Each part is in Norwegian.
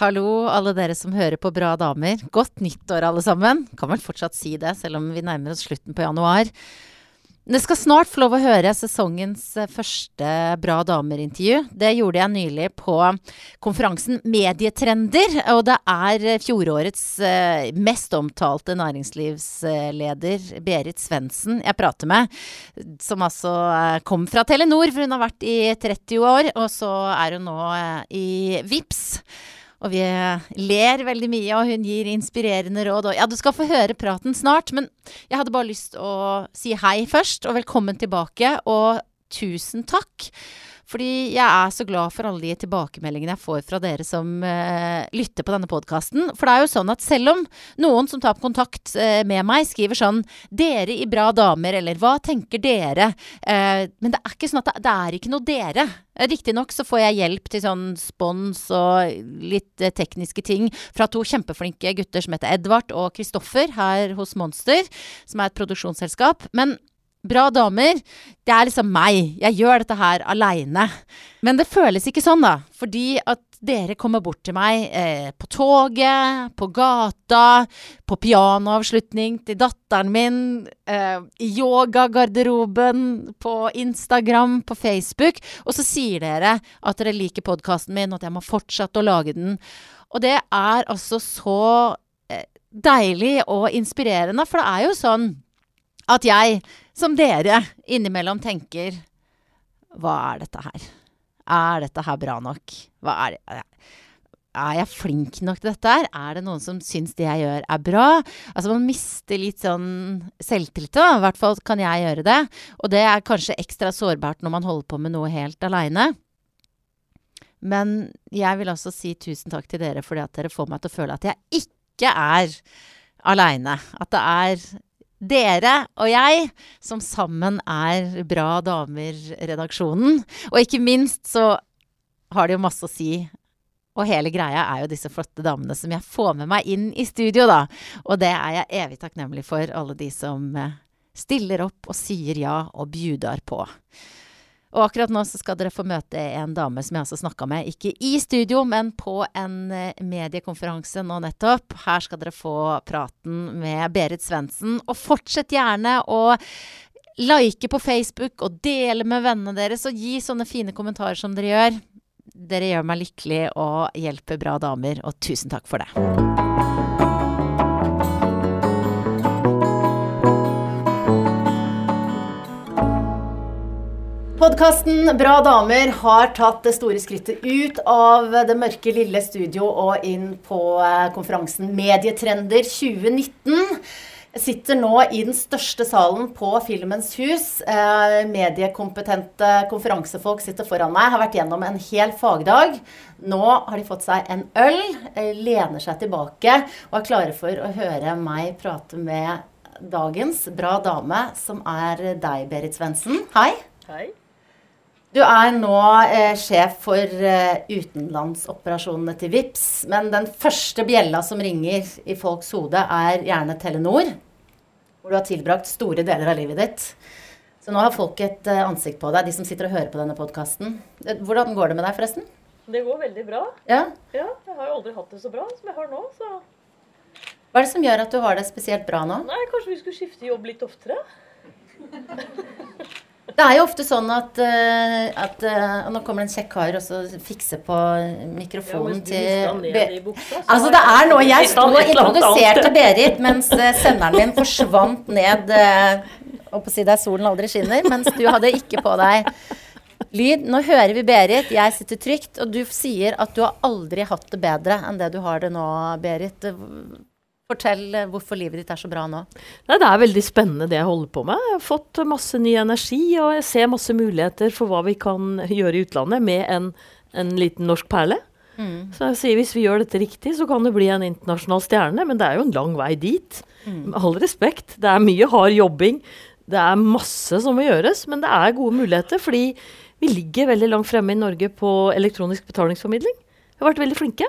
Hallo, alle dere som hører på Bra damer. Godt nyttår, alle sammen. Kan vel fortsatt si det, selv om vi nærmer oss slutten på januar. Dere skal snart få lov å høre sesongens eh, første Bra damer-intervju. Det gjorde jeg nylig på konferansen Medietrender. Og det er fjorårets eh, mest omtalte næringslivsleder, Berit Svendsen, jeg prater med. Som altså eh, kom fra Telenor, for hun har vært i 30 år. Og så er hun nå i VIPS. Og vi ler veldig mye, og hun gir inspirerende råd. Og ja, du skal få høre praten snart, men jeg hadde bare lyst å si hei først, og velkommen tilbake. Og tusen takk. Fordi jeg er så glad for alle de tilbakemeldingene jeg får fra dere som uh, lytter på denne podkasten. For det er jo sånn at selv om noen som tar kontakt uh, med meg, skriver sånn 'Dere i Bra damer', eller 'Hva tenker dere?' Uh, men det er ikke sånn at det, det er ikke noe dere. Riktignok så får jeg hjelp til sånn spons og litt tekniske ting fra to kjempeflinke gutter som heter Edvard og Kristoffer her hos Monster, som er et produksjonsselskap. Men Bra damer, det er liksom meg. Jeg gjør dette her aleine. Men det føles ikke sånn, da. Fordi at dere kommer bort til meg eh, på toget, på gata, på pianoavslutning til datteren min, eh, i yogagarderoben, på Instagram, på Facebook. Og så sier dere at dere liker podkasten min, og at jeg må fortsette å lage den. Og det er altså så eh, deilig og inspirerende, for det er jo sånn at jeg, som dere, innimellom tenker Hva er dette her? Er dette her bra nok? Hva er det? Er jeg flink nok til dette her? Er det noen som syns det jeg gjør er bra? Altså Man mister litt sånn selvtillit. I hvert fall kan jeg gjøre det. Og det er kanskje ekstra sårbart når man holder på med noe helt aleine. Men jeg vil også si tusen takk til dere fordi at dere får meg til å føle at jeg ikke er aleine. At det er dere og jeg, som sammen er Bra damer-redaksjonen. Og ikke minst så har det jo masse å si. Og hele greia er jo disse flotte damene som jeg får med meg inn i studio, da. Og det er jeg evig takknemlig for, alle de som eh, stiller opp og sier ja og bjuder på. Og akkurat nå så skal dere få møte en dame som jeg altså snakka med, ikke i studio, men på en eh, mediekonferanse nå nettopp. Her skal dere få praten med Berit Svendsen. Og fortsett gjerne å like på Facebook og dele med vennene deres, og gi sånne fine kommentarer som dere gjør. Dere gjør meg lykkelig og hjelper bra damer, og tusen takk for det. Podkasten Bra damer har tatt det store skrittet ut av det mørke, lille studio og inn på eh, konferansen Medietrender 2019. Jeg sitter nå i den største salen på Filmens hus. Eh, mediekompetente konferansefolk sitter foran meg. Har vært gjennom en hel fagdag. Nå har de fått seg en øl, eh, lener seg tilbake og er klare for å høre meg prate med dagens bra dame, som er deg, Berit Svendsen. Hei. Hei. Du er nå eh, sjef for eh, utenlandsoperasjonene til VIPS, men den første bjella som ringer i folks hode, er gjerne Telenor, hvor du har tilbrakt store deler av livet ditt. Så nå har folk et eh, ansikt på deg, de som sitter og hører på denne podkasten. Eh, hvordan går det med deg, forresten? Det går veldig bra. Ja? Ja, jeg har jo aldri hatt det så bra som jeg har nå, så Hva er det som gjør at du har det spesielt bra nå? Nei, kanskje vi skulle skifte jobb litt oftere? Det er jo ofte sånn at, uh, at uh, Nå kommer det en kjekk kar og så fikser på mikrofonen ja, til ned buksa, Altså, det er noe Jeg sto og introduserte Berit mens uh, senderen din forsvant ned Og på å si det er solen aldri skinner, mens du hadde ikke på deg lyd. Nå hører vi Berit, jeg sitter trygt, og du sier at du har aldri hatt det bedre enn det du har det nå, Berit. Fortell eh, hvorfor livet ditt er så bra nå. Nei, det er veldig spennende det jeg holder på med. Jeg har fått masse ny energi, og jeg ser masse muligheter for hva vi kan gjøre i utlandet med en, en liten norsk perle. Mm. Så jeg sier hvis vi gjør dette riktig, så kan det bli en internasjonal stjerne, men det er jo en lang vei dit. Mm. Med all respekt. Det er mye hard jobbing. Det er masse som må gjøres, men det er gode muligheter. Fordi vi ligger veldig langt fremme i Norge på elektronisk betalingsformidling. Vi har vært veldig flinke.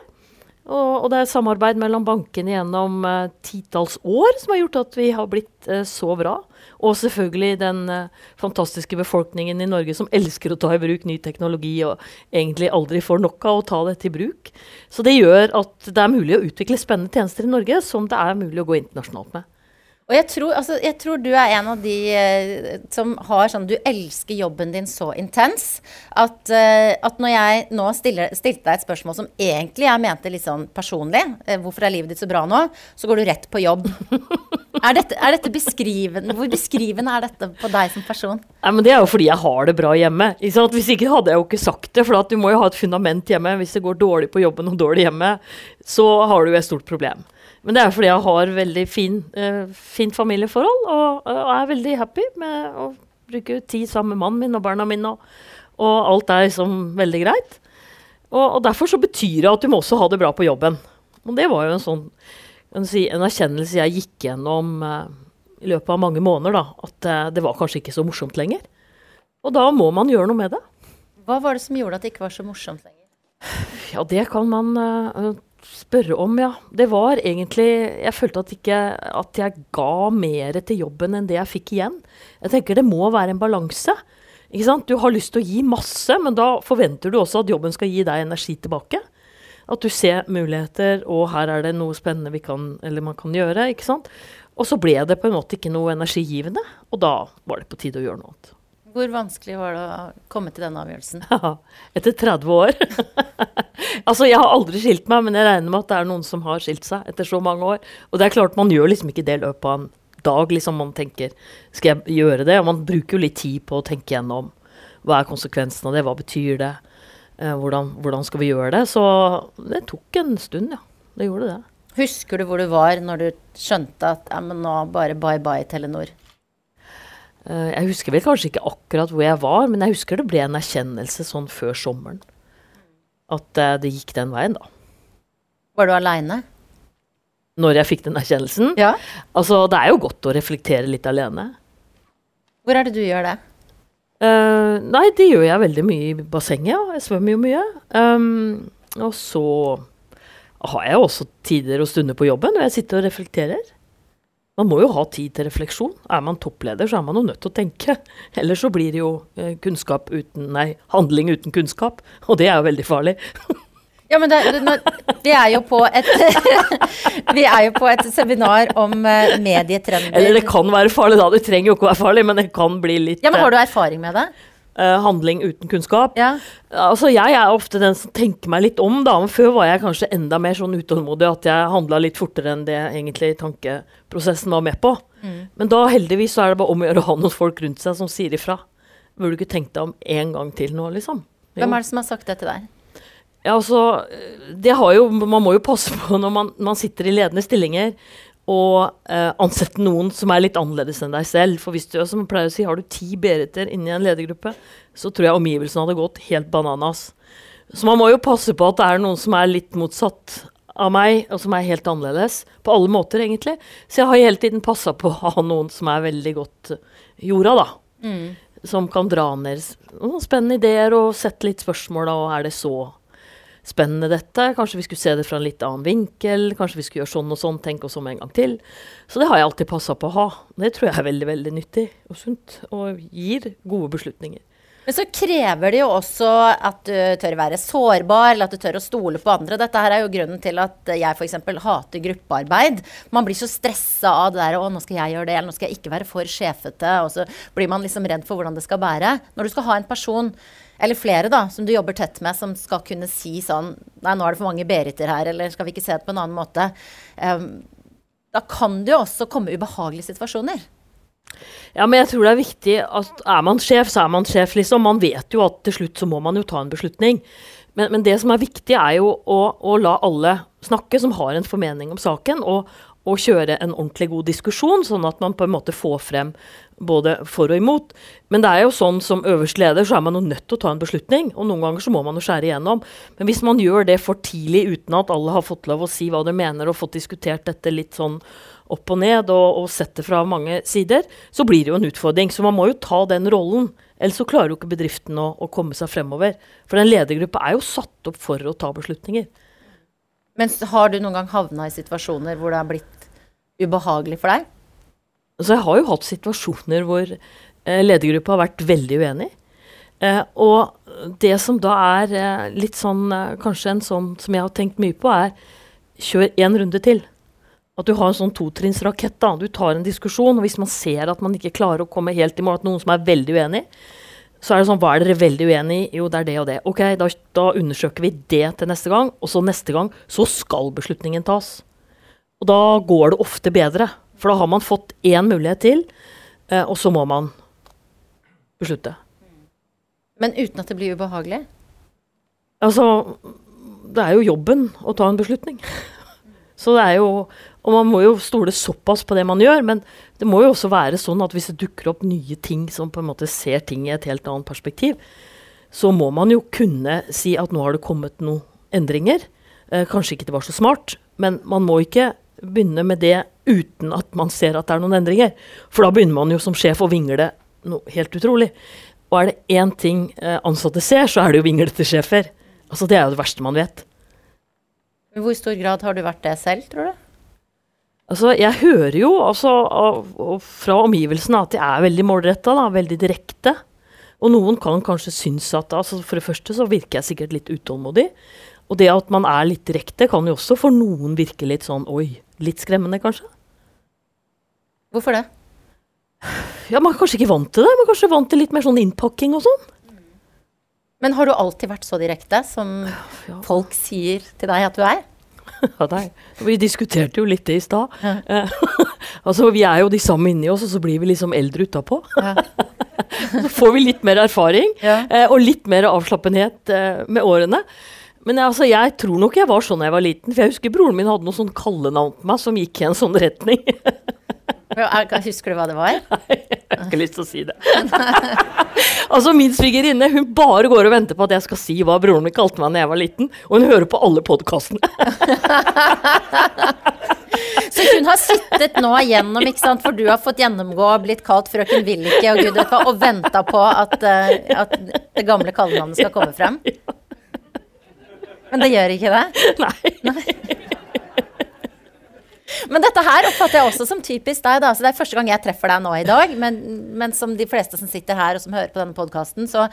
Og, og det er samarbeid mellom bankene gjennom uh, titalls år som har gjort at vi har blitt uh, så bra. Og selvfølgelig den uh, fantastiske befolkningen i Norge som elsker å ta i bruk ny teknologi og egentlig aldri får nok av å ta dette i bruk. Så det gjør at det er mulig å utvikle spennende tjenester i Norge som det er mulig å gå internasjonalt med. Og jeg tror, altså, jeg tror, du er en av de eh, som har sånn Du elsker jobben din så intens at, eh, at når jeg nå stiller, stilte deg et spørsmål som egentlig jeg mente litt sånn personlig, eh, hvorfor er livet ditt så bra nå, så går du rett på jobb. er, dette, er dette beskrivende Hvor beskrivende er dette på deg som person? Nei, men Det er jo fordi jeg har det bra hjemme. Hvis ikke hadde jeg jo ikke sagt det. For du må jo ha et fundament hjemme. Hvis det går dårlig på jobben og dårlig hjemme, så har du jo et stort problem. Men det er fordi jeg har veldig fin, uh, fint familieforhold og, og, er veldig happy med å bruke tid sammen med mannen min og barna mine. Og, og alt er liksom veldig greit. Og, og, derfor så betyr det at du må også ha det bra på jobben. Og det var jo en sånn si, en erkjennelse jeg gikk gjennom uh, i løpet av mange måneder. da, At uh, det var kanskje ikke så morsomt lenger. Og da må man gjøre noe med det. Hva var det som gjorde at det ikke var så morsomt lenger? Ja, det kan man spørre om, ja. Det var egentlig Jeg følte at, ikke, at jeg ga mer til jobben enn det jeg fikk igjen. Jeg tenker det må være en balanse. Ikke sant? Du har lyst til å gi masse, men da forventer du også at jobben skal gi deg energi tilbake. At du ser muligheter, og her er det noe spennende vi kan, eller man kan gjøre. ikke sant? Og så ble det på en måte ikke noe energigivende, og da var det på tide å gjøre noe annet. Hvor vanskelig var det å komme til denne avgjørelsen? Ja, etter 30 år. altså, jeg har aldri skilt meg, men jeg regner med at det er noen som har skilt seg etter så mange år. Og det er klart, man gjør liksom ikke det løpet av en dag. liksom Man tenker skal jeg gjøre det? Og man bruker jo litt tid på å tenke gjennom hva er konsekvensen av det, hva betyr det, eh, hvordan, hvordan, skal vi gjøre det? Så det tok en stund, ja. Det gjorde det. Husker du hvor du var når du skjønte at ja, men nå bare bye bye Telenor? Uh, jeg husker vel kanskje ikke akkurat hvor jeg var, men jeg husker det ble en erkjennelse sånn før sommeren. At uh, det gikk den veien, da. Var du aleine? Når jeg fikk den erkjennelsen? Ja. Altså, det er jo godt å reflektere litt alene. Hvor er det du gjør det? Uh, nei, det gjør jeg veldig mye i bassenget. Ja. Jeg svømmer jo mye. Um, og så har jeg også tider og stunder på jobben når jeg sitter og reflekterer. Man må jo ha tid til refleksjon. Er man toppleder, så er man jo nødt til å tenke. Ellers så blir det jo eh, kunnskap uten, nei, handling uten kunnskap, og det er jo veldig farlig. Ja, men det, det, vi, er jo på et, vi er jo på et seminar om uh, medietrender. Eller det kan være farlig, da. Det trenger jo ikke å være farlig, men det kan bli litt Ja, men Har du erfaring med det? Uh, handling uten kunnskap. Ja. Altså, jeg er ofte den som tenker meg litt om, da. Men før var jeg kanskje enda mer sånn utålmodig at jeg handla litt fortere enn det egentlig tankeprosessen var med på. Mm. Men da heldigvis så er det bare om å gjøre å ha noen folk rundt seg som sier ifra. Burde du ikke tenkt deg om en gang til nå, liksom? Jo. Hvem er det som har sagt det til deg? Ja, altså, det har jo, Man må jo passe på når man, man sitter i ledende stillinger og eh, ansette noen som er litt annerledes enn deg selv. For hvis du, som pleier å si, har du ti Beriter inni en ledergruppe, så tror jeg omgivelsene hadde gått helt bananas. Så man må jo passe på at det er noen som er litt motsatt av meg, og som er helt annerledes. På alle måter, egentlig. Så jeg har hele tiden passa på å ha noen som er veldig godt jorda, da. Mm. Som kan dra ned noen spennende ideer og sette litt spørsmål, da, og er det så spennende dette. Kanskje vi skulle se det fra en litt annen vinkel. Kanskje vi skulle gjøre sånn og sånn, tenke oss om en gang til. Så det har jeg alltid passa på å ha. Det tror jeg er veldig veldig nyttig og sunt, og gir gode beslutninger. Men så krever det jo også at du tør være sårbar, eller at du tør å stole på andre. Dette her er jo grunnen til at jeg f.eks. hater gruppearbeid. Man blir så stressa av det der 'Å, nå skal jeg gjøre det', eller 'nå skal jeg ikke være for sjefete', og så blir man liksom redd for hvordan det skal bære. Når du skal ha en person eller flere da, som du jobber tett med, som skal kunne si sånn Nei, nå er det for mange Beriter her, eller skal vi ikke se det på en annen måte? Um, da kan det jo også komme ubehagelige situasjoner. Ja, men jeg tror det er viktig at er man sjef, så er man sjef, liksom. Man vet jo at til slutt så må man jo ta en beslutning. Men, men det som er viktig, er jo å, å, la alle snakke som har en formening om saken, og, og kjøre en ordentlig god diskusjon, sånn at man på en måte får frem både for og imot. Men det er jo sånn som øverste leder, så er man jo nødt til å ta en beslutning. Og noen ganger så må man jo skjære igjennom. Men hvis man gjør det for tidlig uten at alle har fått lov å si hva de mener, og fått diskutert dette litt sånn opp og ned, og, og sett det fra mange sider, så blir det jo en utfordring. Så man må jo ta den rollen. Ellers så klarer jo ikke bedriften å, å komme seg fremover. For en ledergruppe er jo satt opp for å ta beslutninger. Men har du noen gang havna i situasjoner hvor det har blitt ubehagelig for deg? Altså, jeg har jo hatt situasjoner hvor eh, ledergruppa har vært veldig uenig. Eh, og det som da er eh, litt sånn eh, Kanskje en sånn som jeg har tenkt mye på, er kjør én runde til. At du har en sånn totrinnsrakett. Du tar en diskusjon, og hvis man ser at man ikke klarer å komme helt i mål, at noen som er veldig uenig, så er det sånn Hva er dere veldig uenig i? Jo, det er det og det. Ok, da, da undersøker vi det til neste gang, og så neste gang så skal beslutningen tas. Og da går det ofte bedre, for da har man fått én mulighet til, eh, og så må man beslutte. Men uten at det blir ubehagelig? Altså, det er jo jobben å ta en beslutning. Så det er jo Og man må jo stole såpass på det man gjør, men det må jo også være sånn at hvis det dukker opp nye ting som på en måte ser ting i et helt annet perspektiv, så må man jo kunne si at nå har det kommet noen endringer. Eh, kanskje ikke det var så smart, men man må ikke begynne med det uten at man ser at det er noen endringer. For da begynner man jo som sjef å vingle noe helt utrolig. Og er det én ting eh, ansatte ser, så er det jo vinglete sjefer. Altså Det er jo det verste man vet. I hvor stor grad har du vært det selv, tror du? Altså, Jeg hører jo altså, fra omgivelsene at de er veldig målretta, veldig direkte. Og noen kan kanskje synes at altså, For det første så virker jeg sikkert litt utålmodig. Og det at man er litt direkte, kan jo også for noen virke litt sånn oi, litt skremmende, kanskje. Hvorfor det? Ja, Man er kanskje ikke vant til det, Man er kanskje vant til litt mer sånn innpakking og sånn. Men har du alltid vært så direkte som Ja. folk sier til deg at du er? Ja, nei. Vi diskuterte jo litt det i stad. Ja. Altså, vi er jo de samme inni oss, og så blir vi liksom eldre utapå. Ja. Så får vi litt mer erfaring, Ja. eh, og litt mer avslappenhet eh, med årene. Men jeg, altså, jeg tror nok jeg var sånn da jeg var liten, for jeg husker broren min hadde noe sånn kallenavn på meg som gikk i en sånn retning. Er- Husker du hva det var? Nei, jeg har ikke lyst til å si det. altså, min svigerinne hun bare går og venter på at jeg skal si hva broren min kalte meg da jeg var liten, og hun hører på alle podkastene. Så hun har sittet nå igjennom, ikke sant, for du har fått gjennomgå og blitt kalt frøken Vilke og gud vet hva, og venta på at, eh, at det gamle kallenavnet skal komme frem. Men det gjør ikke det? Nei. Nei. Men dette her oppfatter jeg også som typisk deg, da. Så det er første gang jeg treffer deg nå i dag. Men, men som de fleste som sitter her og som hører på denne podkasten, så,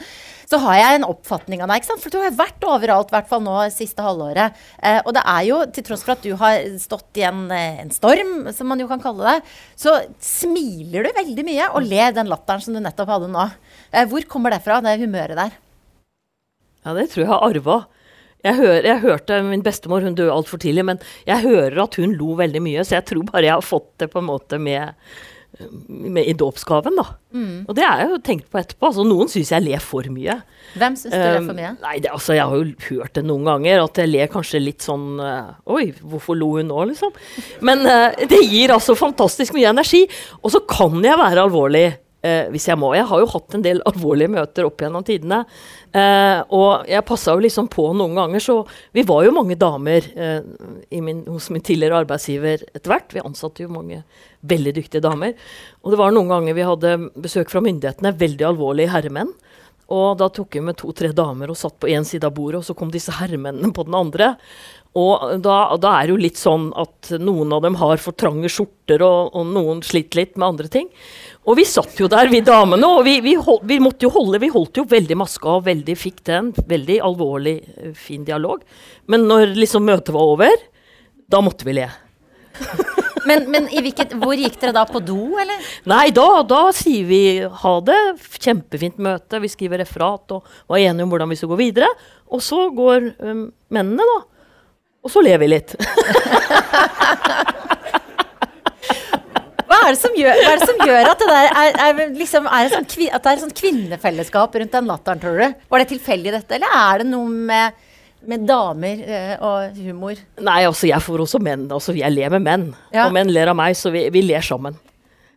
så har jeg en oppfatning av deg. ikke sant? For du har vært overalt, i hvert fall nå siste halvåret. Eh, og det er jo, til tross for at du har stått i en, eh, en storm, som man jo kan kalle det, så smiler du veldig mye og ler den latteren som du nettopp hadde nå. Eh, hvor kommer det fra, det humøret der? Ja, det tror jeg har arva. Jeg, hører, jeg hørte min bestemor, hun døde altfor tidlig, men jeg hører at hun lo veldig mye, så jeg tror bare jeg har fått det på en måte med, med i dåpsgaven, da. Og det har jeg jo tenkt på etterpå. Altså, noen syns jeg ler for mye. Hvem syns du ler Um, for mye? nei, det, altså, jeg har jo hørt det noen ganger, at jeg ler kanskje litt sånn uh, Oi, hvorfor lo hun nå, liksom? Men uh, det gir altså fantastisk mye energi. Og så kan jeg være alvorlig uh, hvis jeg må. Jeg har jo hatt en del alvorlige møter opp gjennom tidene. Eh, og jeg passa jo liksom på noen ganger, så vi var jo mange damer eh, min, hos min tidligere arbeidsgiver etter hvert. Vi ansatte jo mange veldig dyktige damer. Og det var noen ganger vi hadde besøk fra myndighetene, veldig alvorlige herremenn. Og da tok hun med to-tre damer og satt på én side av bordet, og så kom disse herremennene på den andre. Og da, da er det jo litt sånn at noen av dem har for trange skjorter, og, og noen sliter litt med andre ting. Og vi satt jo der, vi damene, og vi, vi, hold, vi måtte jo holde Vi holdt jo veldig maska og veldig fikk til en veldig alvorlig, eh, fin dialog. Men når liksom møtet var over, da måtte vi le. Men, men i hvilket, hvor gikk dere da? På do, eller? Nei, da, da sier vi ha det. Kjempefint møte. Vi skriver referat og var enige om hvordan vi skulle gå videre. Og så går um, mennene, da. Og så ler vi litt. Hva er det som gjør, hva er det som gjør at det der er, er liksom, er sånn, at det er et sånt kvinnefellesskap rundt den latteren, tror du? Var det tilfeldig dette, eller er det noe med, med damer eh, og humor? Nei, altså, jeg får også menn. Altså, jeg ler med menn. Ja. Og menn ler av meg, så vi, vi ler sammen.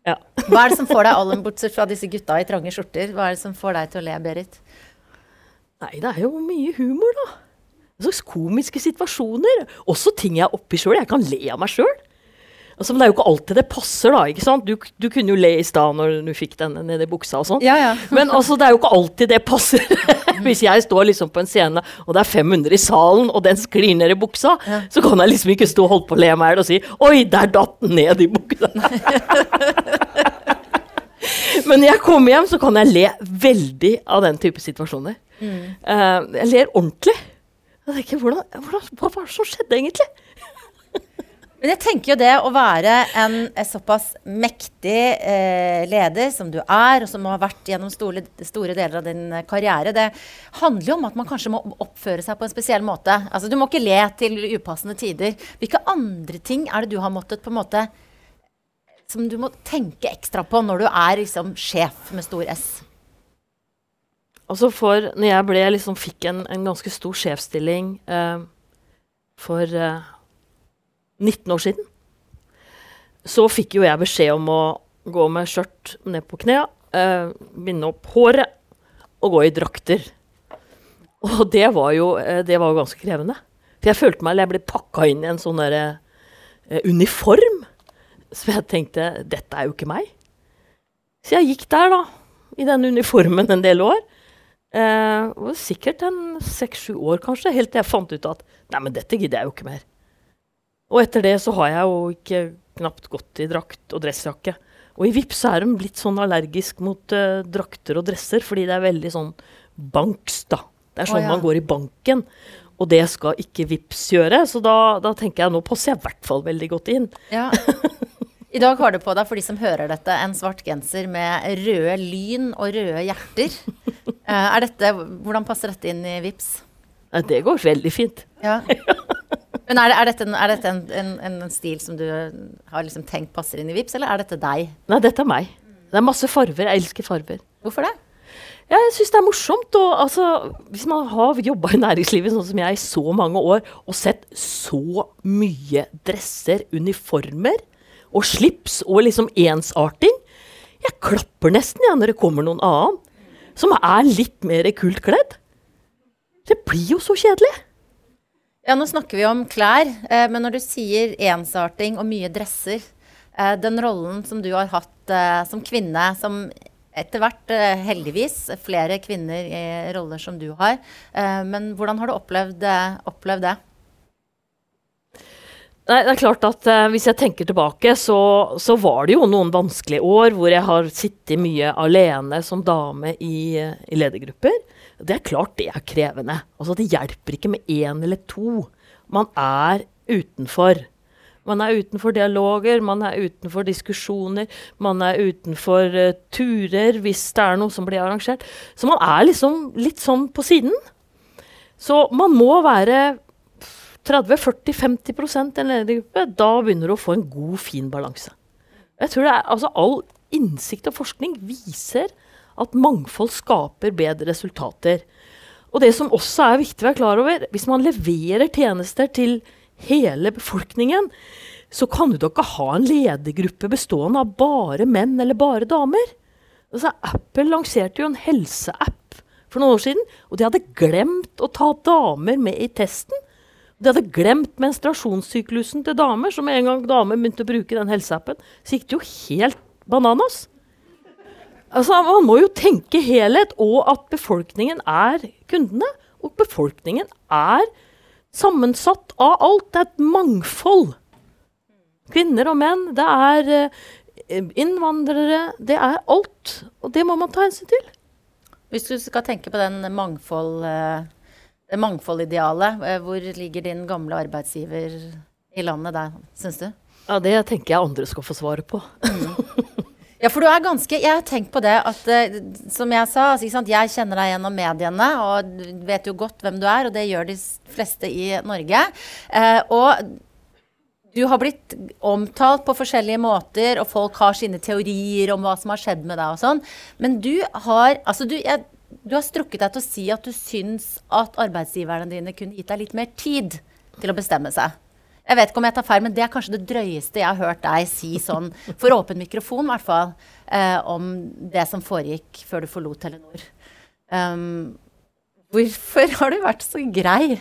Ja. Hva er det som får deg Allen, bortsett fra disse gutta i trange skjorter? Hva er det som får deg til å le, Berit? Nei, det er jo mye humor, da. En slags komiske situasjoner. Også ting jeg er oppi sjøl. Jeg kan le av meg sjøl. Altså, men det er jo ikke alltid det passer, da. ikke sant? Du, du kunne jo le i stad når du fikk den nedi buksa og sånn. Ja, ja. Men altså, det er jo ikke alltid det passer. Hvis jeg står liksom på en scene, og det er 500 i salen, og den sklir ned i buksa, så kan jeg liksom ikke stå og holde på å le meg i og si 'oi, der datt den ned i buksa'. Men når jeg kommer hjem, så kan jeg le veldig av den type situasjoner. Eh, jeg ler ordentlig. Jeg tenker, hvordan, hvordan, hva var det som skjedde egentlig? Men jeg tenker jo det å være en eh, såpass mektig eh, leder som du er, og som har vært gjennom store, store deler av din eh, karriere, det handler jo om at man kanskje må oppføre seg på en spesiell måte. Altså, du må ikke le til upassende tider. Hvilke andre ting er det du har måttet på en måte Som du må tenke ekstra på når du er liksom sjef med stor S? Altså for når jeg ble, liksom, fikk en, en ganske stor sjefsstilling eh, for eh, 19 år siden, så fikk jo jeg beskjed om å gå med skjørt ned på knærne, eh, binde opp håret og gå i drakter. Og det var jo eh, det var jo ganske krevende. For jeg følte meg, eller jeg ble pakka inn i en sånn derre eh, uniform. Så jeg tenkte dette er jo ikke meg. Så jeg gikk der, da, i den uniformen en del år. Eh, og sikkert en seks-sju år, kanskje, helt til jeg fant ut at nei, men dette gidder jeg jo ikke mer. Og etter det så har jeg jo ikke knapt gått i drakt og dressjakke. Og i Vips er de litt sånn allergisk mot uh, drakter og dresser, fordi det er veldig sånn banks, da. Det er sånn oh, ja. man går i banken. Og det skal ikke Vips gjøre, så da, da tenker jeg nå passer jeg i hvert fall veldig godt inn. Ja. I dag har du på deg, for de som hører dette, en svart genser med røde lyn og røde hjerter. Eh, er dette, hvordan passer dette inn i Vips? Det går veldig fint. Ja. Men er, det, er dette, en, er dette en, en, en stil som du har liksom tenkt passer inn i Vips, eller er dette deg? Nei, dette er meg. Det er masse farver. Jeg elsker farver. Hvorfor det? Jeg syns det er morsomt. Og, altså, hvis man har jobba i næringslivet sånn som jeg i så mange år, og sett så mye dresser, uniformer og slips og liksom ensarting Jeg klapper nesten ja, når det kommer noen annen som er litt mer kult kledd. Det blir jo så kjedelig. Ja, nå snakker vi om klær, eh, men når du sier ensarting og mye dresser, eh, den rollen som du har hatt eh, som kvinne, som etter hvert heldigvis flere kvinner i roller som du har, men hvordan har du opplevd, opplevd det? Nei, det er klart at eh, Hvis jeg tenker tilbake, så, så var det jo noen vanskelige år hvor jeg har sittet mye alene som dame i, i ledergrupper. Det er klart det er krevende. Altså, det hjelper ikke med én eller to. Man er utenfor. Man er utenfor dialoger, man er utenfor diskusjoner, man er utenfor uh, turer hvis det er noe som blir arrangert. Så man er liksom litt sånn på siden. Så man må være 30-40-50 i en ledergruppe. Da begynner du å få en god, fin balanse. Jeg tror det er, altså All innsikt og forskning viser at mangfold skaper bedre resultater. Og det som også er viktig å være klar over, hvis man leverer tjenester til hele befolkningen, så kan du da ikke ha en ledergruppe bestående av bare menn eller bare damer. Altså, Apple lanserte jo en helseapp for noen år siden, og de hadde glemt å ta damer med i testen. De hadde glemt menstruasjonssyklusen til damer, så med en gang damer begynte å bruke den helseappen, så gikk det jo helt bananas. Altså, Man må jo tenke helhet, og at befolkningen er kundene. Og befolkningen er sammensatt av alt. Det er et mangfold. Kvinner og menn. Det er eh, innvandrere. Det er alt. Og det må man ta hensyn til. Hvis du skal tenke på den mangfold, eh, det mangfoldidealet, eh, hvor ligger din gamle arbeidsgiver i landet der, syns du? Ja, Det tenker jeg andre skal få svaret på. Ja, for du er ganske Jeg har tenkt på det at eh, Som jeg sa, altså, jeg kjenner deg gjennom mediene og vet jo godt hvem du er, og det gjør de fleste i Norge. Eh, og du har blitt omtalt på forskjellige måter, og folk har sine teorier om hva som har skjedd med deg og sånn. Men du har Altså, du, jeg, du har strukket deg til å si at du syns at arbeidsgiverne dine kunne gitt deg litt mer tid til å bestemme seg. Jeg vet ikke om jeg tar feil, men det er kanskje det drøyeste jeg har hørt deg si sånn, for åpen mikrofon i hvert fall, eh, om det som foregikk før du forlot Telenor. Um, hvorfor har du vært så grei?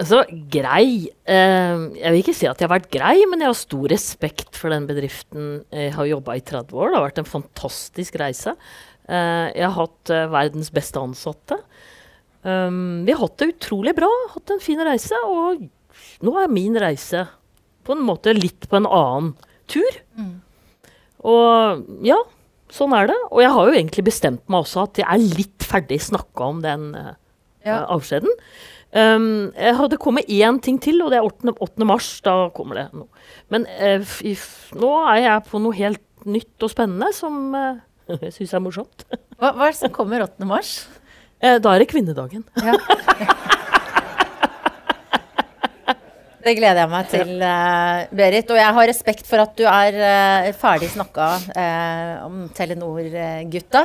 Altså, grei eh, Jeg vil ikke si at jeg har vært grei, men jeg har stor respekt for den bedriften jeg har jobba i 30 år. Det har vært en fantastisk reise. Eh, jeg har hatt eh, verdens beste ansatte. Um, vi har hatt det utrolig bra, hatt en fin reise, og nå er min reise på en måte litt på en annen tur. Mm. Og ja, sånn er det. Og jeg har jo egentlig bestemt meg også at jeg er litt ferdig snakka om den uh, ja. avskjeden. Um, jeg hadde kommet én ting til, og det er 8. 8. mars. Da kommer det noe. Men uh, nå er jeg på noe helt nytt og spennende som uh, jeg syns er morsomt. Hva, hva er det som kommer 8. mars? Da er det kvinnedagen. Ja. Det gleder jeg meg til, uh, Berit. Og jeg har respekt for at du er uh, ferdig snakka uh, om Telenor-gutta,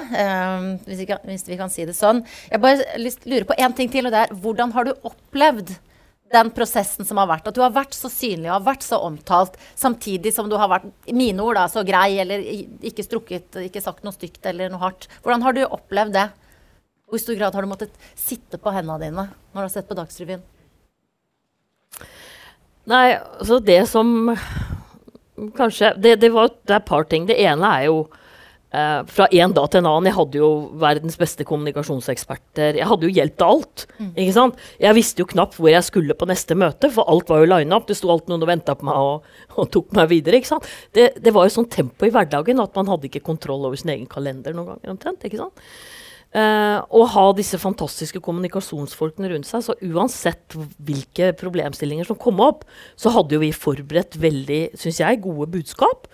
hvis, hvis, vi kan si det sånn. Jeg bare lurer på én ting til, og det er hvordan har du opplevd den prosessen som har vært? At du har vært så synlig og har vært så omtalt, samtidig som du har vært, i mine ord, da, så grei, eller ikke strukket, ikke sagt noe stygt eller noe hardt. Hvordan har du opplevd det? Hvor stor grad har du måttet sitte på hendene dine når du har sett på Dagsrevyen? Nei, altså det som Kanskje Det, det var det er et par ting. Det ene er jo eh, fra en dag til en annen. Jeg hadde jo verdens beste kommunikasjonseksperter. Jeg hadde jo hjelp til alt. Mm. ikke sant? Jeg visste jo knapt hvor jeg skulle på neste møte, for alt var jo lina opp. Det sto alltid noen og venta på meg og, og, tok meg videre. ikke sant? Det, det var jo sånn tempo i hverdagen at man hadde ikke kontroll over sin egen kalender noen ganger omtrent. ikke sant? Uh, og ha disse fantastiske kommunikasjonsfolkene rundt seg. Så uansett hvilke problemstillinger som kom opp, så hadde jo vi forberedt veldig, syns jeg, gode budskap.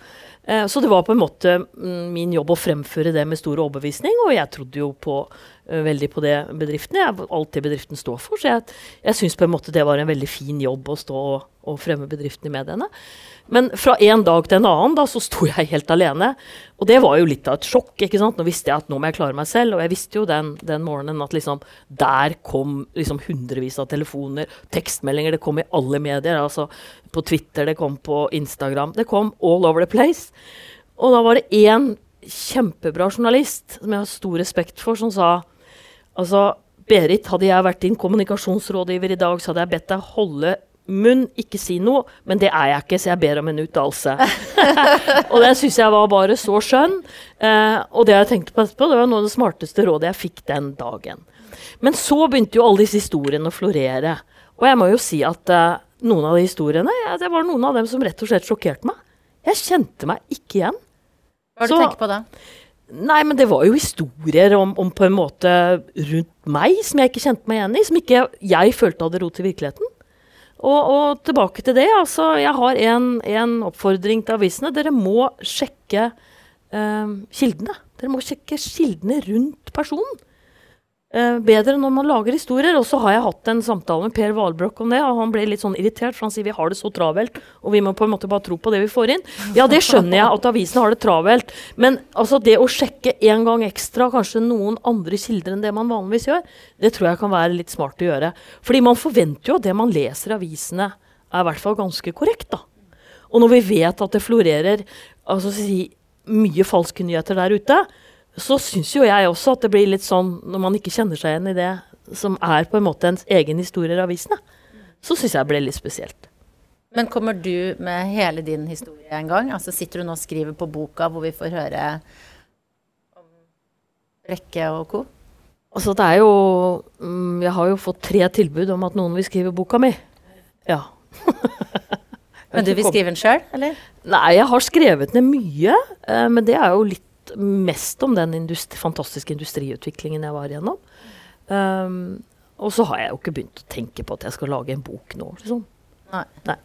Uh, så det var på en måte mm, min jobb å fremføre det med stor overbevisning, og jeg trodde jo på, veldig på det bedriften. Jeg, alt det bedriften står for. Så jeg, jeg syns på en måte det var en veldig fin jobb å stå og, og fremme bedriften i mediene. Men fra en dag til en annen da, så sto jeg helt alene. Og det var jo litt av et sjokk. ikke sant? Nå visste jeg at nå må jeg klare meg selv. Og jeg visste jo den, den morgenen at liksom, der kom liksom hundrevis av telefoner, tekstmeldinger. Det kom i alle medier. altså På Twitter, det kom på Instagram. Det kom all over the place. Og da var det én kjempebra journalist som jeg har stor respekt for, som sa altså Berit, hadde jeg vært din kommunikasjonsrådgiver i dag, så hadde jeg bedt deg holde munn, ikke si noe, men det er jeg ikke, så jeg ber om en uttalelse. og det syns jeg var bare så skjønn. Eh, og det jeg tenkte på etterpå, det var noe av det smarteste rådet jeg fikk den dagen. Men så begynte jo alle disse historiene å florere. Og jeg må jo si at eh, noen av de historiene, ja, det var noen av dem som rett og slett sjokkerte meg. Jeg kjente meg ikke igjen. Hva er det du tenker på da? Nei, men det var jo historier om, om, på en måte rundt meg som jeg ikke kjente meg igjen i. Som ikke jeg følte hadde rot i virkeligheten. Og, og, tilbake til det. altså Jeg har en, en oppfordring til avisene. Dere må sjekke eh, kildene. Dere må sjekke kildene rundt personen. Eh, bedre når man lager historier. Og så har jeg hatt en samtale med Per Valbrokk om det, og han ble litt sånn irritert, for han sier vi har det så travelt, og vi må på en måte bare tro på det vi får inn. Ja, det skjønner jeg, at avisene har det travelt, men altså det å sjekke en gang ekstra kanskje noen andre kilder enn det man vanligvis gjør, det tror jeg kan være litt smart å gjøre. Fordi man forventer jo at det man leser i avisene, er i hvert fall ganske korrekt, da. Og når vi vet at det florerer altså, si, mye falske nyheter der ute, så syns jo jeg også at det blir litt sånn, når man ikke kjenner seg igjen i det som er på en måte ens egen historie i avisene, så syns jeg det ble litt spesielt. Men kommer du med hele din historie en gang? Altså Sitter du nå og skriver på boka hvor vi får høre om Brekke og co.? Altså det er jo mm, Jeg har jo fått tre tilbud om at noen vil skrive boka mi. Ja. men du vil skrive den sjøl, eller? Nei, jeg har skrevet ned mye. Eh, men det er jo litt mest om den industri, fantastiske industriutviklingen jeg var igjennom. Um, og så har jeg jo ikke begynt å tenke på at jeg skal lage en bok nå. Liksom. Nei. Nei.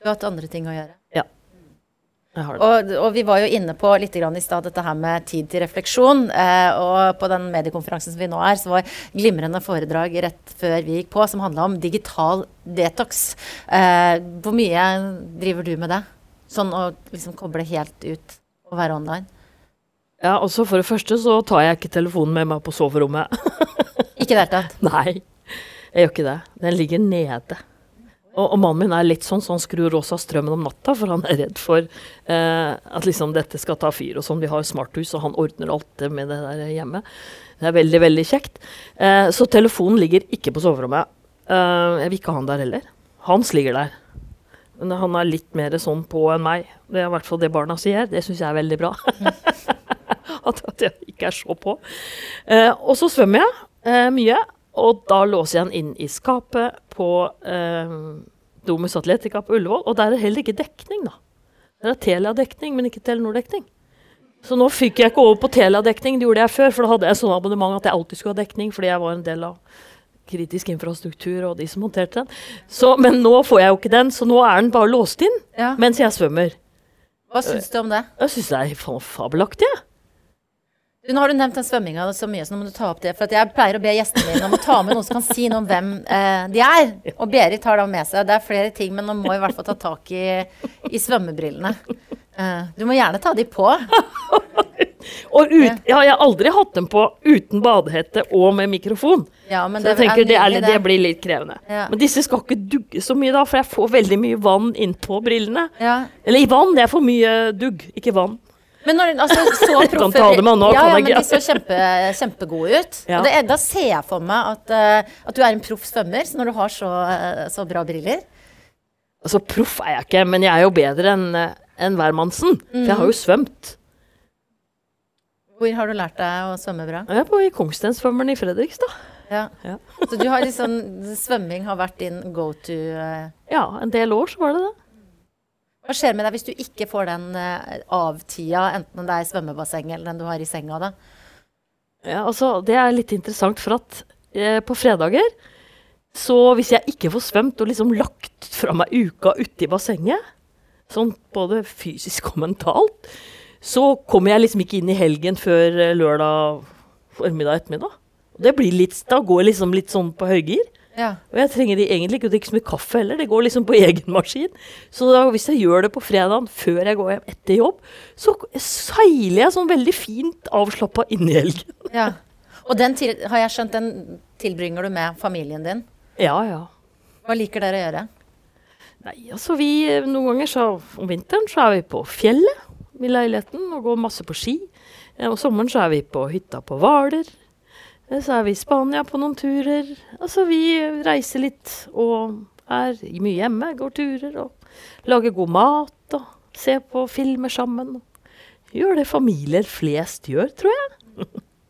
Du har hatt andre ting å gjøre? Ja. Og, og, vi var jo inne på litt i stad dette her med tid til refleksjon. Eh, og på den mediekonferansen som vi nå er, så var glimrende foredrag rett før vi gikk på som handla om digital detox. Eh, hvor mye driver du med det? Sånn å liksom koble helt ut og være online? Ja, altså For det første så tar jeg ikke telefonen med meg på soverommet. ikke i det hele tatt? Nei, jeg gjør ikke det. Den ligger nede. Og, og, mannen min er litt sånn, så han skrur også av strømmen om natta, for han er redd for eh, at liksom dette skal ta fyr og sånn. Vi har smarthus, og han ordner alt det med det der hjemme. Det er veldig, veldig kjekt. Eh, så telefonen ligger ikke på soverommet. Eh, jeg vil ikke ha han der heller. Hans ligger der. Men han er litt mer sånn på enn meg. Det er i hvert fall det barna sier. Det syns jeg er veldig bra. at, at jeg ikke er så på. Eh, og så svømmer jeg eh, mye, og da låser jeg den inn i skapet på eh, Domus Atletica på Ullevål. Og der er det heller ikke dekning, da. Det er Telia-dekning, men ikke Telenor-dekning. Så nå fikk jeg ikke over på Telia-dekning, det gjorde jeg før. For da hadde jeg sånn abonnement at jeg alltid skulle ha dekning, fordi jeg var en del av kritisk infrastruktur og de som håndterte den. Så, men nå får jeg jo ikke den, så nå er den bare låst inn Ja. mens jeg svømmer. Hva syns du om det? Jeg syns det er fabelaktig. jeg. Du, Nå har du nevnt den svømminga så mye, så nå må du ta opp det. For jeg pleier å be gjestene mine om å ta med noen som kan si noe om hvem eh, de er. Og Berit har da med seg Det er flere ting, men nå må jeg i hvert fall ta tak i, i svømmebrillene. Eh, du må gjerne ta de på. Og ut, ja, jeg har aldri hatt dem på uten badehette og med mikrofon. Ja, men Så jeg tenker det, er, det blir litt krevende. Ja. Men disse skal ikke dugge så mye, da, for jeg får veldig mye vann innpå brillene. Ja. Eller i vann, det er for mye dugg, ikke vann. Men når, altså, så av ja, ja, men de så kjempe, kjempegode ut. Ja. Det, da ser jeg for meg at, uh, at du er en proff svømmer, når du har så, uh, så bra briller. Altså, proff er jeg ikke, men jeg er jo bedre enn eh, enn hvermannsen. For jeg har jo svømt. Hvor har du lært deg å svømme bra? Jeg er på i Kongstensvømmeren i Fredrikstad. Ja. Ja. Så du har liksom Svømming har vært din go to Uh... Ja, en del år så var det det. Hva skjer med deg hvis du ikke får den avtida, av-tida, enten det er i svømmebassenget eller den du har i senga, da? Ja, altså, det er litt interessant, for at eh, på fredager så hvis jeg ikke får svømt og liksom lagt fra meg uka ute i bassenget, sånn både fysisk og mentalt, så kommer jeg liksom ikke inn i helgen før eh, lørdag formiddag ettermiddag. Det blir litt, da går jeg liksom litt sånn på høygir. Ja. Og jeg trenger egentlig ikke å drikke så mye kaffe heller, det går liksom på egen maskin. Så da, hvis jeg gjør det på fredagen før jeg går hjem etter jobb, så seiler jeg sånn veldig fint avslappa inn i helgen. ja. Og den til, har jeg skjønt, den tilbringer du med familien din. Ja, ja. Hva liker dere å gjøre? Nei, altså vi Noen ganger så om vinteren så er vi på fjellet i leiligheten og går masse på ski. Eh, Om sommeren så er vi på hytta på Hvaler. Så er vi i Spania på noen turer. Altså vi reiser litt og er mye hjemme, går turer og lager god mat og ser på filmer sammen. Gjør det familier flest gjør, tror jeg.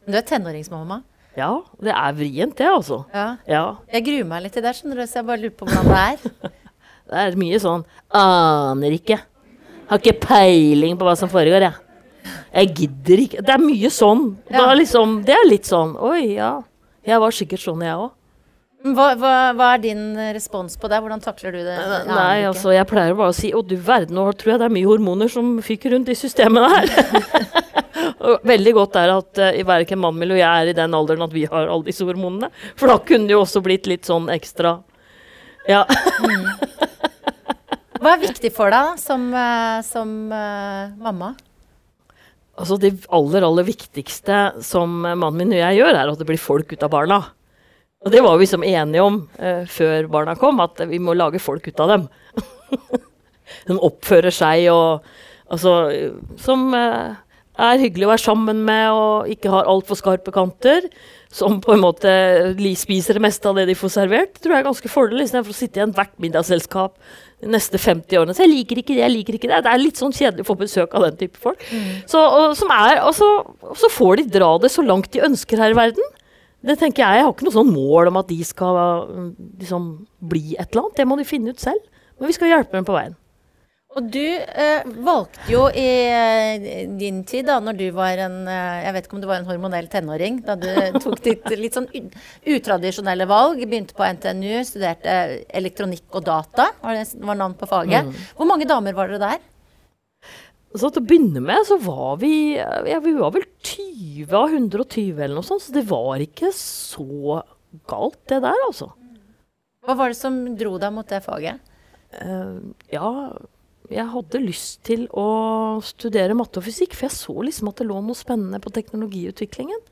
Du er tenåringsmamma. Ja, det er vrient det, altså. Ja. Ja. Jeg gruer meg litt til det, skjønner du, så jeg bare lurer på hvordan det er. Det er mye sånn Aner ikke. Har ikke peiling på hva som foregår, jeg. Jeg gidder ikke. Det er mye sånn. Ja. liksom, det er litt sånn Oi, ja. Jeg var sikkert sånn, jeg òg. Hva, hva, hva er din respons på det? Hvordan takler du det? Nei, ikke. altså, jeg pleier bare å si Å, du verden, nå tror jeg det er mye hormoner som fyker rundt i systemet her. Veldig godt er at uh, verken mannen min og jeg er i den alderen at vi har alle disse hormonene. For da kunne det jo også blitt litt sånn ekstra Ja. Hva er viktig for deg som, eh, som uh, mamma? Altså Det aller, aller viktigste som mannen min og jeg gjør, er at det blir folk ut av barna. Og det var vi liksom enige om eh, før barna kom, at vi må lage folk ut av dem. De oppfører seg og Altså Som eh, er hyggelig å være sammen med og ikke har altfor skarpe kanter. Som på en måte spiser det meste av det de får servert. tror jeg er ganske fordel, istedenfor å sitte i ethvert middagsselskap de neste 50 årene. Så jeg liker ikke det, jeg liker ikke det. Det er litt sånn kjedelig å få besøk av den type folk. Så, og, som er, og, så, og så får de dra det så langt de ønsker her i verden. Det tenker Jeg jeg har ikke noe sånn mål om at de skal mm, liksom, bli et eller annet. Det må de finne ut selv. Men vi skal hjelpe dem på veien. Og du eh, valgte jo i eh, din tid, da når du var en eh, Jeg vet ikke om du var en hormonell tenåring, da du tok ditt litt sånn utradisjonelle valg. Begynte på NTNU, studerte elektronikk og data, var det var navn på faget. Hvor mange damer var dere der? Så til å begynne med så var vi ja, Vi var vel 20 av 120 eller noe sånt, så det var ikke så galt, det der, altså. Hva var det som dro deg mot det faget? Uh, ja, jeg hadde lyst til å studere matte og fysikk, for jeg så liksom at det lå noe spennende på teknologiutviklingen.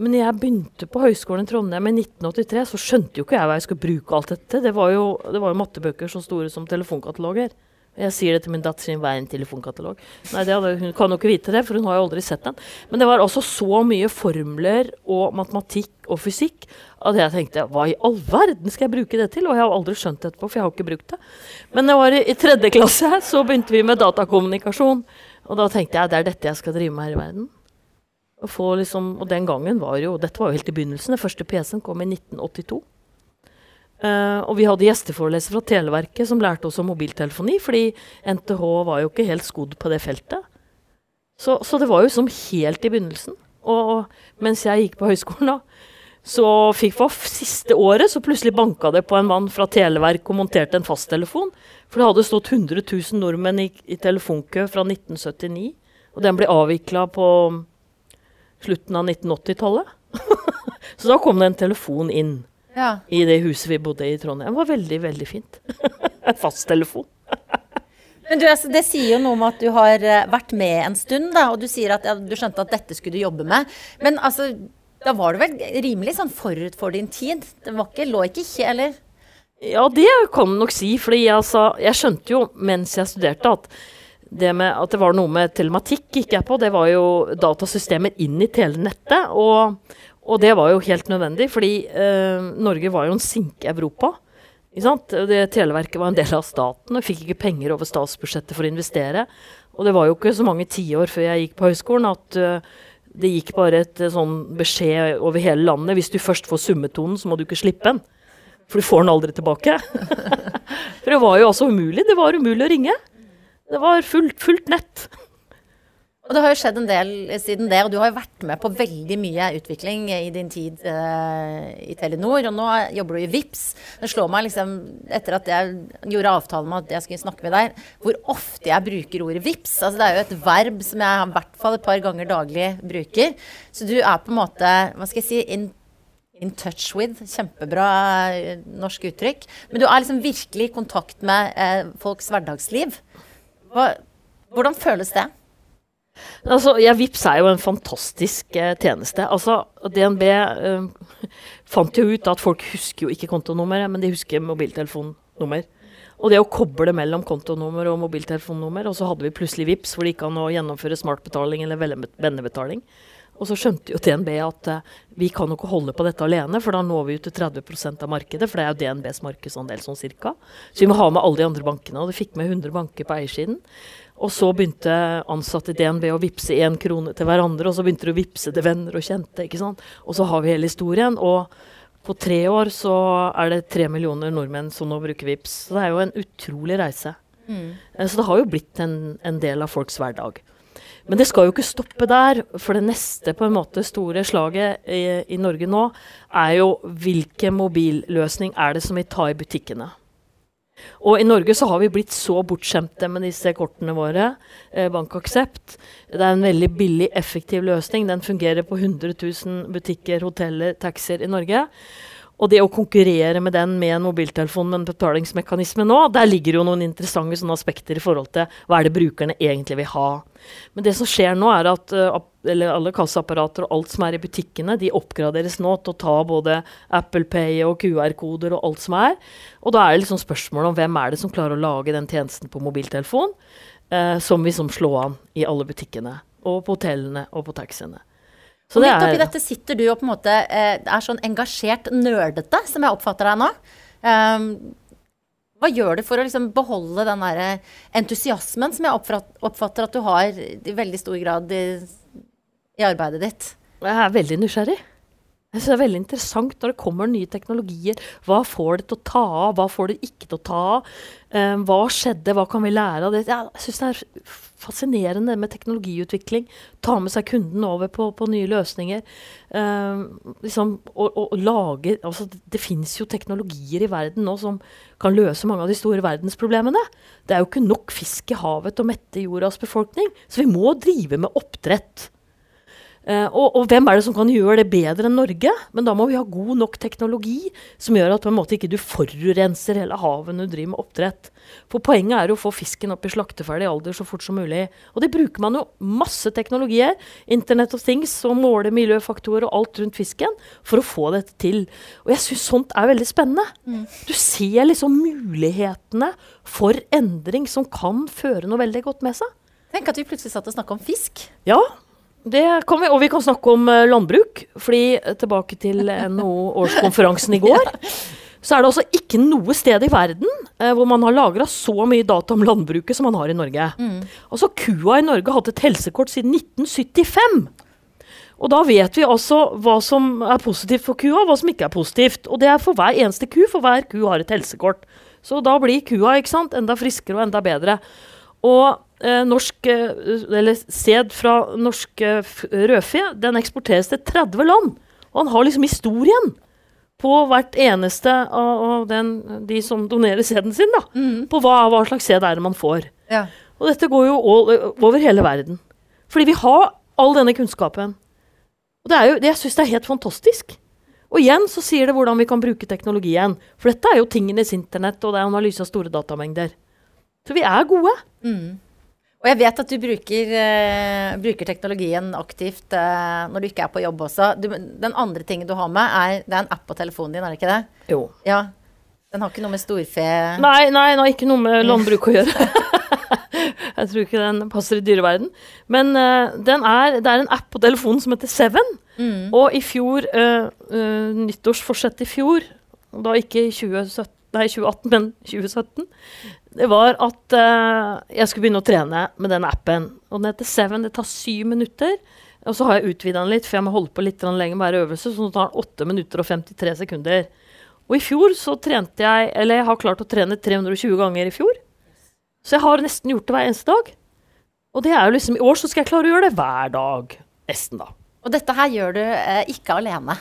Men når jeg begynte på Høgskolen i Trondheim i 1983, så skjønte jo ikke jeg hva jeg skulle bruke alt dette. Det det var jo mattebøker så store som telefonkataloger. Jeg sier det til min datter sin hva er en telefonkatalog. Nei, hadde, Hun kan jo ikke vite det, for hun har jo aldri sett den. Men det var altså så mye formler og matematikk og fysikk at jeg tenkte hva i all verden skal jeg bruke det til? Og jeg har aldri skjønt det etterpå, for jeg har ikke brukt det. Men det var i, i tredje klasse, så begynte vi med datakommunikasjon. Og da tenkte jeg det er dette jeg skal drive med her i verden. Og, liksom, og den gangen var jo Dette var jo helt i begynnelsen. Den første PC-en kom i 1982. Uh, og vi hadde gjesteforelesere fra Televerket som lærte oss om mobiltelefoni, fordi NTH var jo ikke helt skodd på det feltet. Så, så det var jo som helt i begynnelsen. Og, og mens jeg gikk på høyskolen, da, så fikk for siste året så plutselig banka det på en mann fra Televerk og monterte en fasttelefon. For det hadde stått 100 000 nordmenn i, i telefonkø fra 1979. Og den ble avvikla på slutten av 1980-tallet. så da kom det en telefon inn ja. i det huset vi bodde i i Trondheim. Det var veldig, veldig fint. fasttelefon. Men du, altså, Det sier jo noe om at du har uh, vært med en stund, da, og du sier at ja, du skjønte at dette skulle du jobbe med. Men altså, da var du vel rimelig sånn forut for din tid? Det var ikke, lå ikke ikke, eller? Ja, det kan du nok si. fordi altså, jeg skjønte jo mens jeg studerte at det med at det var noe med telematikk gikk jeg på. Det var jo datasystemer inn i telenettet. Og, og det var jo helt nødvendig, fordi eh, Norge var jo en sinke Europa. Det, Televerket var en del av staten og fikk ikke penger over statsbudsjettet for å investere. Og det var jo ikke så mange tiår før jeg gikk på høyskolen at uh, det gikk bare et sånn beskjed over hele landet. Hvis du først får summetonen, så må du ikke slippe den. For du får den aldri tilbake. for det var jo også umulig. Det var umulig å ringe. Det var fullt, fullt nett. Og det har jo skjedd en del siden det, og du har jo vært med på veldig mye utvikling i din tid eh, i Telenor. Og nå jobber du i VIPS. Det slår meg liksom, etter at jeg gjorde avtalen med at jeg skulle snakke med deg, hvor ofte jeg bruker ordet VIPS. Altså, det er jo et verb som jeg i hvert fall et par ganger daglig bruker. Så du er på en måte, hva skal jeg si, in, in touch with. Kjempebra uh, norsk uttrykk. Men du er liksom virkelig i kontakt med eh, folks hverdagsliv. Hva, hvordan føles det? Altså, ja, Vips er jo en fantastisk eh, tjeneste. Altså, DNB eh, fant jo ut at folk husker jo ikke kontonummeret, men de husker mobiltelefonnummer. Og det å koble mellom kontonummer og mobiltelefonnummer, og så hadde vi plutselig Vips, hvor det gikk an å gjennomføre smartbetaling eller vennebetaling. Og så skjønte jo DNB at eh, vi kan jo ikke holde på dette alene, for da når vi ut til 30% av markedet, for det er jo DNBs markedsandel sånn cirka. Så vi må ha med alle de andre bankene, og det fikk med 100 banker på eiersiden. Og så begynte ansatte i DNB å vippse én krone til hverandre, og så begynte de å vippse til venner og kjente. ikke sant? Og så har vi hele historien. Og på tre år så er det tre millioner nordmenn som nå bruker VIPS. Så det er jo en utrolig reise. Mm. Eh, så det har jo blitt en, en, del av folks hverdag. Men det skal jo ikke stoppe der, for det neste på en måte store slaget i, i Norge nå er jo hvilken mobilløsning er det som vi tar i butikkene. Og i Norge så har vi blitt så bortskjemte med disse kortene våre. Eh, Bankaksept. Det er en veldig billig, effektiv løsning. Den fungerer på 100 000 butikker, hoteller, taxier i Norge. Og det å konkurrere med den med en mobiltelefon med en betalingsmekanisme nå, der ligger jo noen interessante aspekter i forhold til hva er det brukerne egentlig vil ha. Men det som skjer nå, er at uh, alle kassaapparater og alt som er i butikkene, de oppgraderes nå til å ta både Apple Pay og QR-koder og alt som er. Og da er det liksom spørsmålet om hvem er det som klarer å lage den tjenesten på mobiltelefon, eh, som vi som slår an i alle butikkene. Og på hotellene og på taxiene. Så og midt oppi dette sitter du og på en måte eh, er sånn engasjert nerdete, som jeg oppfatter deg nå. Um, hva gjør du for å liksom beholde den der entusiasmen som jeg oppfatter at du har i veldig stor grad i, i arbeidet ditt? Jeg er veldig nysgjerrig. Jeg synes Det er veldig interessant når det kommer nye teknologier. Hva får det til å ta av, hva får det ikke til å ta av? Um, hva skjedde, hva kan vi lære av det? Jeg syns det er fascinerende med teknologiutvikling. Ta med seg kunden over på, på nye løsninger. Um, liksom, og, og, lage altså, det fins jo teknologier i verden nå som kan løse mange av de store verdensproblemene. Det er jo ikke nok fisk i havet til å mette jordas befolkning, så vi må drive med oppdrett. Eh, og, og, hvem er det som kan gjøre det bedre enn Norge? Men da må vi ha god nok teknologi som gjør at på en måte ikke du forurenser hele havet når du driver med oppdrett. For poenget er å få fisken opp i slakteferdig alder så fort som mulig. Og det bruker man jo masse teknologier, Internett of Things, som måler miljøfaktorer og alt rundt fisken, for å få dette til. Og jeg syns sånt er veldig spennende. Mm. Du ser liksom mulighetene for endring som kan føre noe veldig godt med seg. Tenk at vi plutselig satt og snakka om fisk. Ja, det kan vi, og vi kan snakke om uh, landbruk. fordi uh, tilbake til NHO-årskonferansen i går. Så er det altså ikke noe sted i verden eh, hvor man har lagra så mye data om landbruket som man har i Norge. Mm. Altså Kua i Norge har hatt et helsekort siden 1975. Og da vet vi altså hva som er positivt for kua, og hva som ikke er positivt. Og det er for hver eneste ku, for hver ku har et helsekort. Så da blir kua ikke sant, enda friskere og enda bedre. Og eh, norsk, eh, eller sæd fra norsk rødfe den eksporteres til 30 land. Og han har liksom historien på hvert eneste av, den, de som donerer sæden sin. da, mm. På hva, hva, slags sæd er det man får. Ja. Og dette går jo over hele verden. Fordi vi har all denne kunnskapen. Og det er jo, det, jeg syns det er helt fantastisk. Og igjen så sier det hvordan vi kan bruke teknologien. For dette er jo tingenes internett, og det er analyse av store datamengder. Så vi er gode. Mm. Og jeg vet at du bruker, uh, bruker teknologien aktivt uh, når du ikke er på jobb også. Du, den andre tingen du har med, er, det er en app på telefonen din, er det ikke det? Jo. Ja. Den har ikke noe med storfe Nei, nei, den har ikke noe med landbruk å gjøre. jeg tror ikke den passer i dyreverden. Men uh, er, det er en app på telefonen som heter Seven. Mm. Og i fjor, nyttårsforsett i fjor, da ikke i 2017 nei, 2018, men 2017, det var at uh, jeg skulle begynne å trene med den appen. Og den heter Seven. Det tar syv minutter. Og så har jeg utvida den litt, for jeg må holde på litt lenger med hver øvelse. Så nå tar den 8 minutter og 53 sekunder. Og i fjor så trente jeg Eller jeg har klart å trene 320 ganger i fjor. Så jeg har nesten gjort det hver eneste dag. Og det er jo liksom, i år så skal jeg klare å gjøre det hver dag. Nesten, da. Og dette her gjør du eh, ikke alene?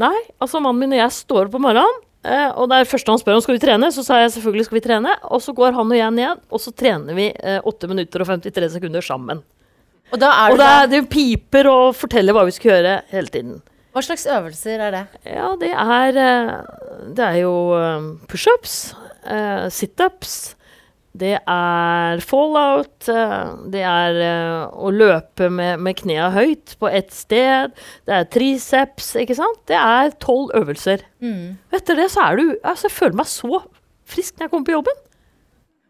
Nei. Altså, mannen min og jeg står opp om morgenen. Uh, og det er første han spør om skal vi trene, så sa jeg selvfølgelig skal vi trene. Og så går han og jeg ned, og så trener vi uh, 8 minutter og 53 sekunder sammen. Og, da er og det, er, det piper og forteller hva vi skal gjøre hele tiden. Hva slags øvelser er det? Ja, det er, uh, det er jo pushups, situps, det er fallout. Eh, det er uh, å løpe med, med knea høyt på ett sted. Det er triceps, ikke sant. Det er tolv øvelser. Mm. Etter det så er du Altså, jeg føler meg så frisk når jeg kommer på jobben.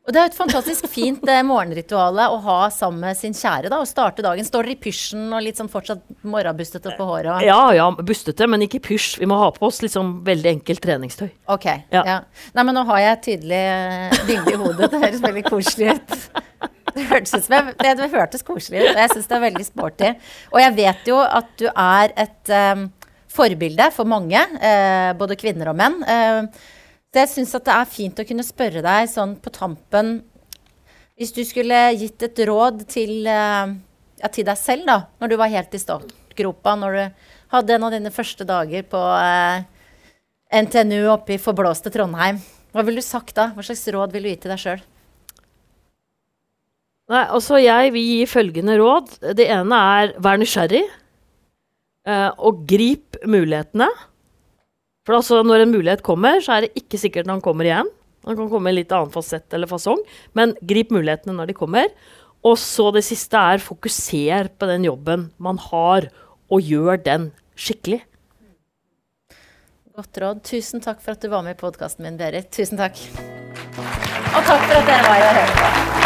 Og det er et fantastisk fint eh, morgenritual å ha sammen med sin kjære. da, Å starte dagen. Står i pysjen og litt sånn fortsatt morgenbustete på håret? Ja, ja, bustete, men ikke pysj. Vi må ha på oss liksom veldig enkelt treningstøy. Ok, ja. ja. Nei, men nå har jeg et tydelig eh, bilde i hodet. Det høres veldig koselig ut. Det hørtes, ut som det, det hørtes koselig ut, og jeg syns det er veldig sporty. Og jeg vet jo at du er et um, forbilde for mange, uh, både kvinner og menn. Uh, jeg syns at det er fint å kunne spørre deg sånn på tampen Hvis du skulle gitt et råd til, eh, ja, til deg selv, da, når du var helt i startgropa, når du hadde en av dine første dager på eh, NTNU oppe i forblåste Trondheim, hva ville du sagt da? Hva slags råd vil du gi til deg sjøl? Nei, altså jeg vil gi følgende råd. Det ene er vær nysgjerrig. Eh, og grip mulighetene. For altså, når en mulighet kommer, så er det ikke sikkert den kommer igjen. Den kan komme i litt annen fasett eller fasong, men grip mulighetene når de kommer. Og så det siste er fokuser på den jobben man har, og gjør den skikkelig. Godt råd. Tusen takk for at du var med i podkasten min, Berit. Tusen takk. Og takk for at dere var her og hørte på.